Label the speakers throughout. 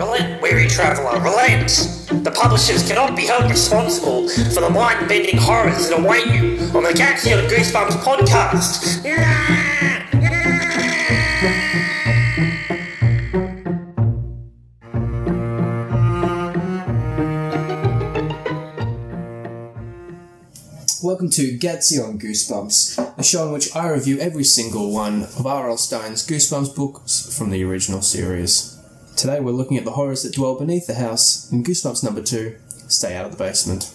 Speaker 1: Relent, weary traveller, relent! The publishers cannot be held responsible for the mind bending horrors that await you on the Gaxio Goosebumps podcast.
Speaker 2: Welcome to Gatsy on Goosebumps, a show in which I review every single one of R.L. Stine's Goosebumps books from the original series. Today we're looking at the horrors that dwell beneath the house in Goosebumps number 2, Stay Out of the Basement.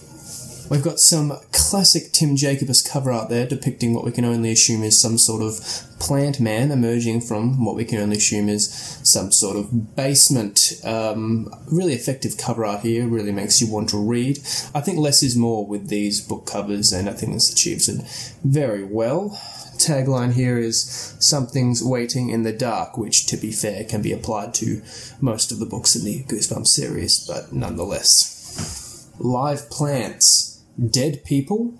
Speaker 2: We've got some classic Tim Jacobus cover art there depicting what we can only assume is some sort of plant man emerging from what we can only assume is some sort of basement. Um, really effective cover art here, really makes you want to read. I think less is more with these book covers, and I think this achieves it very well. Tagline here is Something's Waiting in the Dark, which, to be fair, can be applied to most of the books in the Goosebumps series, but nonetheless. Live plants dead people?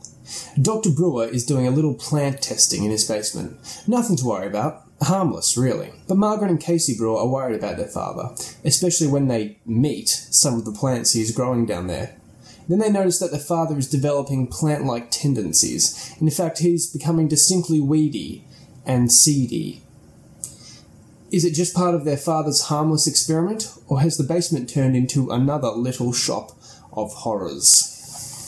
Speaker 2: Dr. Brewer is doing a little plant testing in his basement. Nothing to worry about. Harmless, really. But Margaret and Casey Brewer are worried about their father, especially when they meet some of the plants he is growing down there. Then they notice that their father is developing plant like tendencies. In fact, he's becoming distinctly weedy and seedy. Is it just part of their father's harmless experiment, or has the basement turned into another little shop of horrors?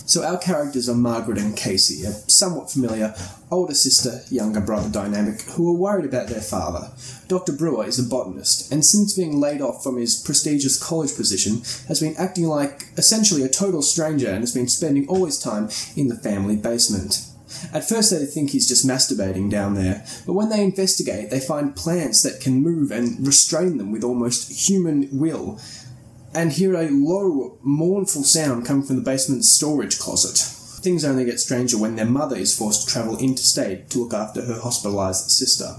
Speaker 2: So our characters are Margaret and Casey, a somewhat familiar older sister, younger brother dynamic who are worried about their father. Dr. Brewer is a botanist, and since being laid off from his prestigious college position, has been acting like essentially a total stranger and has been spending all his time in the family basement. At first, they think he's just masturbating down there, but when they investigate, they find plants that can move and restrain them with almost human will, and hear a low, mournful sound coming from the basement's storage closet. Things only get stranger when their mother is forced to travel interstate to look after her hospitalized sister.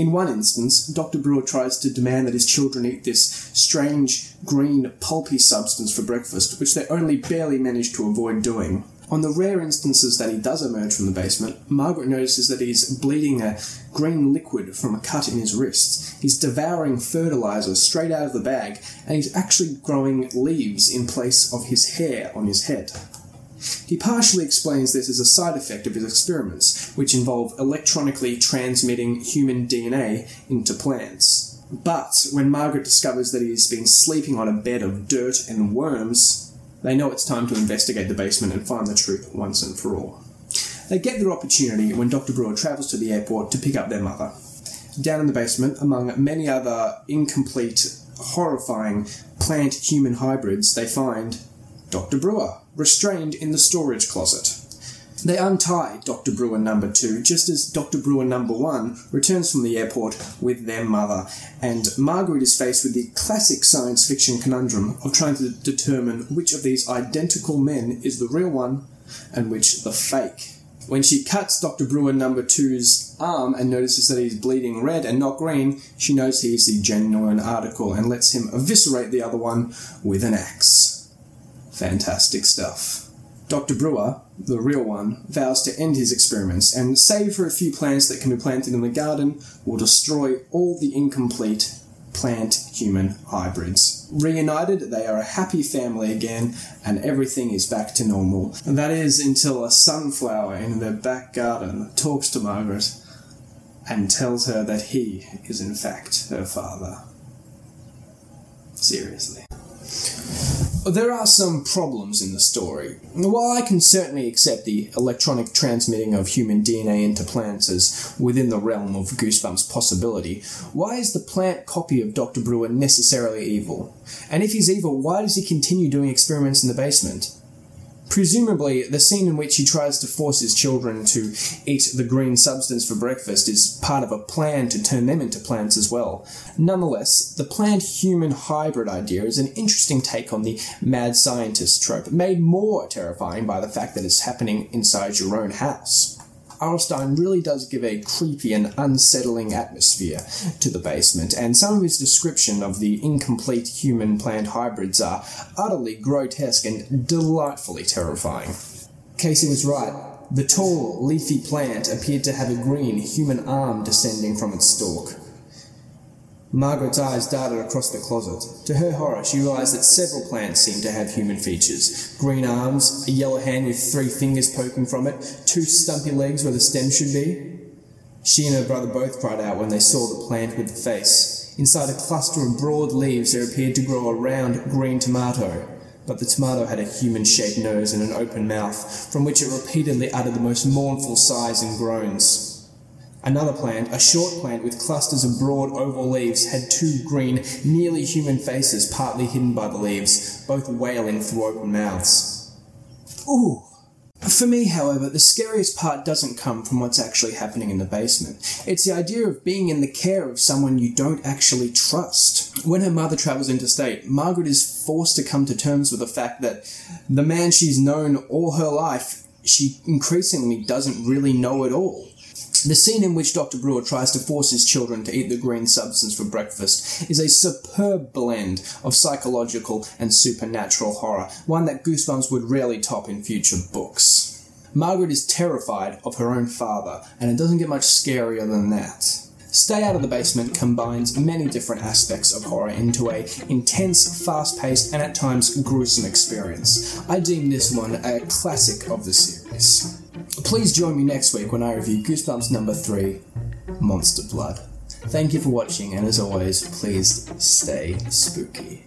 Speaker 2: In one instance, Dr. Brewer tries to demand that his children eat this strange, green, pulpy substance for breakfast, which they only barely manage to avoid doing. On the rare instances that he does emerge from the basement, Margaret notices that he's bleeding a green liquid from a cut in his wrists. He's devouring fertilizer straight out of the bag, and he's actually growing leaves in place of his hair on his head. He partially explains this as a side effect of his experiments, which involve electronically transmitting human DNA into plants. But when Margaret discovers that he's been sleeping on a bed of dirt and worms, they know it's time to investigate the basement and find the truth once and for all. They get their opportunity when Dr. Brewer travels to the airport to pick up their mother. Down in the basement, among many other incomplete, horrifying plant human hybrids, they find Dr. Brewer, restrained in the storage closet. They untie Dr. Brewer number two, just as Dr. Brewer number one returns from the airport with their mother, and Margaret is faced with the classic science fiction conundrum of trying to determine which of these identical men is the real one and which the fake. When she cuts Dr. Brewer number two's arm and notices that he's bleeding red and not green, she knows he's the genuine article and lets him eviscerate the other one with an axe. Fantastic stuff. Dr. Brewer, the real one, vows to end his experiments and, save for a few plants that can be planted in the garden, will destroy all the incomplete plant human hybrids. Reunited, they are a happy family again, and everything is back to normal. And that is until a sunflower in their back garden talks to Margaret and tells her that he is in fact her father. Seriously. There are some problems in the story. While I can certainly accept the electronic transmitting of human DNA into plants as within the realm of Goosebumps possibility, why is the plant copy of Dr. Brewer necessarily evil? And if he's evil, why does he continue doing experiments in the basement? Presumably, the scene in which he tries to force his children to eat the green substance for breakfast is part of a plan to turn them into plants as well. Nonetheless, the plant human hybrid idea is an interesting take on the mad scientist trope, made more terrifying by the fact that it's happening inside your own house. R.L. Stine really does give a creepy and unsettling atmosphere to the basement, and some of his description of the incomplete human plant hybrids are utterly grotesque and delightfully terrifying. Casey was right. The tall, leafy plant appeared to have a green human arm descending from its stalk. Margaret's eyes darted across the closet. To her horror, she realized that several plants seemed to have human features green arms, a yellow hand with three fingers poking from it, two stumpy legs where the stem should be. She and her brother both cried out when they saw the plant with the face. Inside a cluster of broad leaves, there appeared to grow a round green tomato. But the tomato had a human shaped nose and an open mouth, from which it repeatedly uttered the most mournful sighs and groans. Another plant, a short plant with clusters of broad oval leaves, had two green, nearly human faces partly hidden by the leaves, both wailing through open mouths. Ooh! For me, however, the scariest part doesn't come from what's actually happening in the basement. It's the idea of being in the care of someone you don't actually trust. When her mother travels interstate, Margaret is forced to come to terms with the fact that the man she's known all her life, she increasingly doesn't really know at all. The scene in which Dr. Brewer tries to force his children to eat the green substance for breakfast is a superb blend of psychological and supernatural horror, one that Goosebumps would rarely top in future books. Margaret is terrified of her own father, and it doesn't get much scarier than that. Stay Out of the Basement combines many different aspects of horror into a intense, fast-paced, and at times gruesome experience. I deem this one a classic of the series. Please join me next week when I review Goosebumps number 3, Monster Blood. Thank you for watching, and as always, please stay spooky.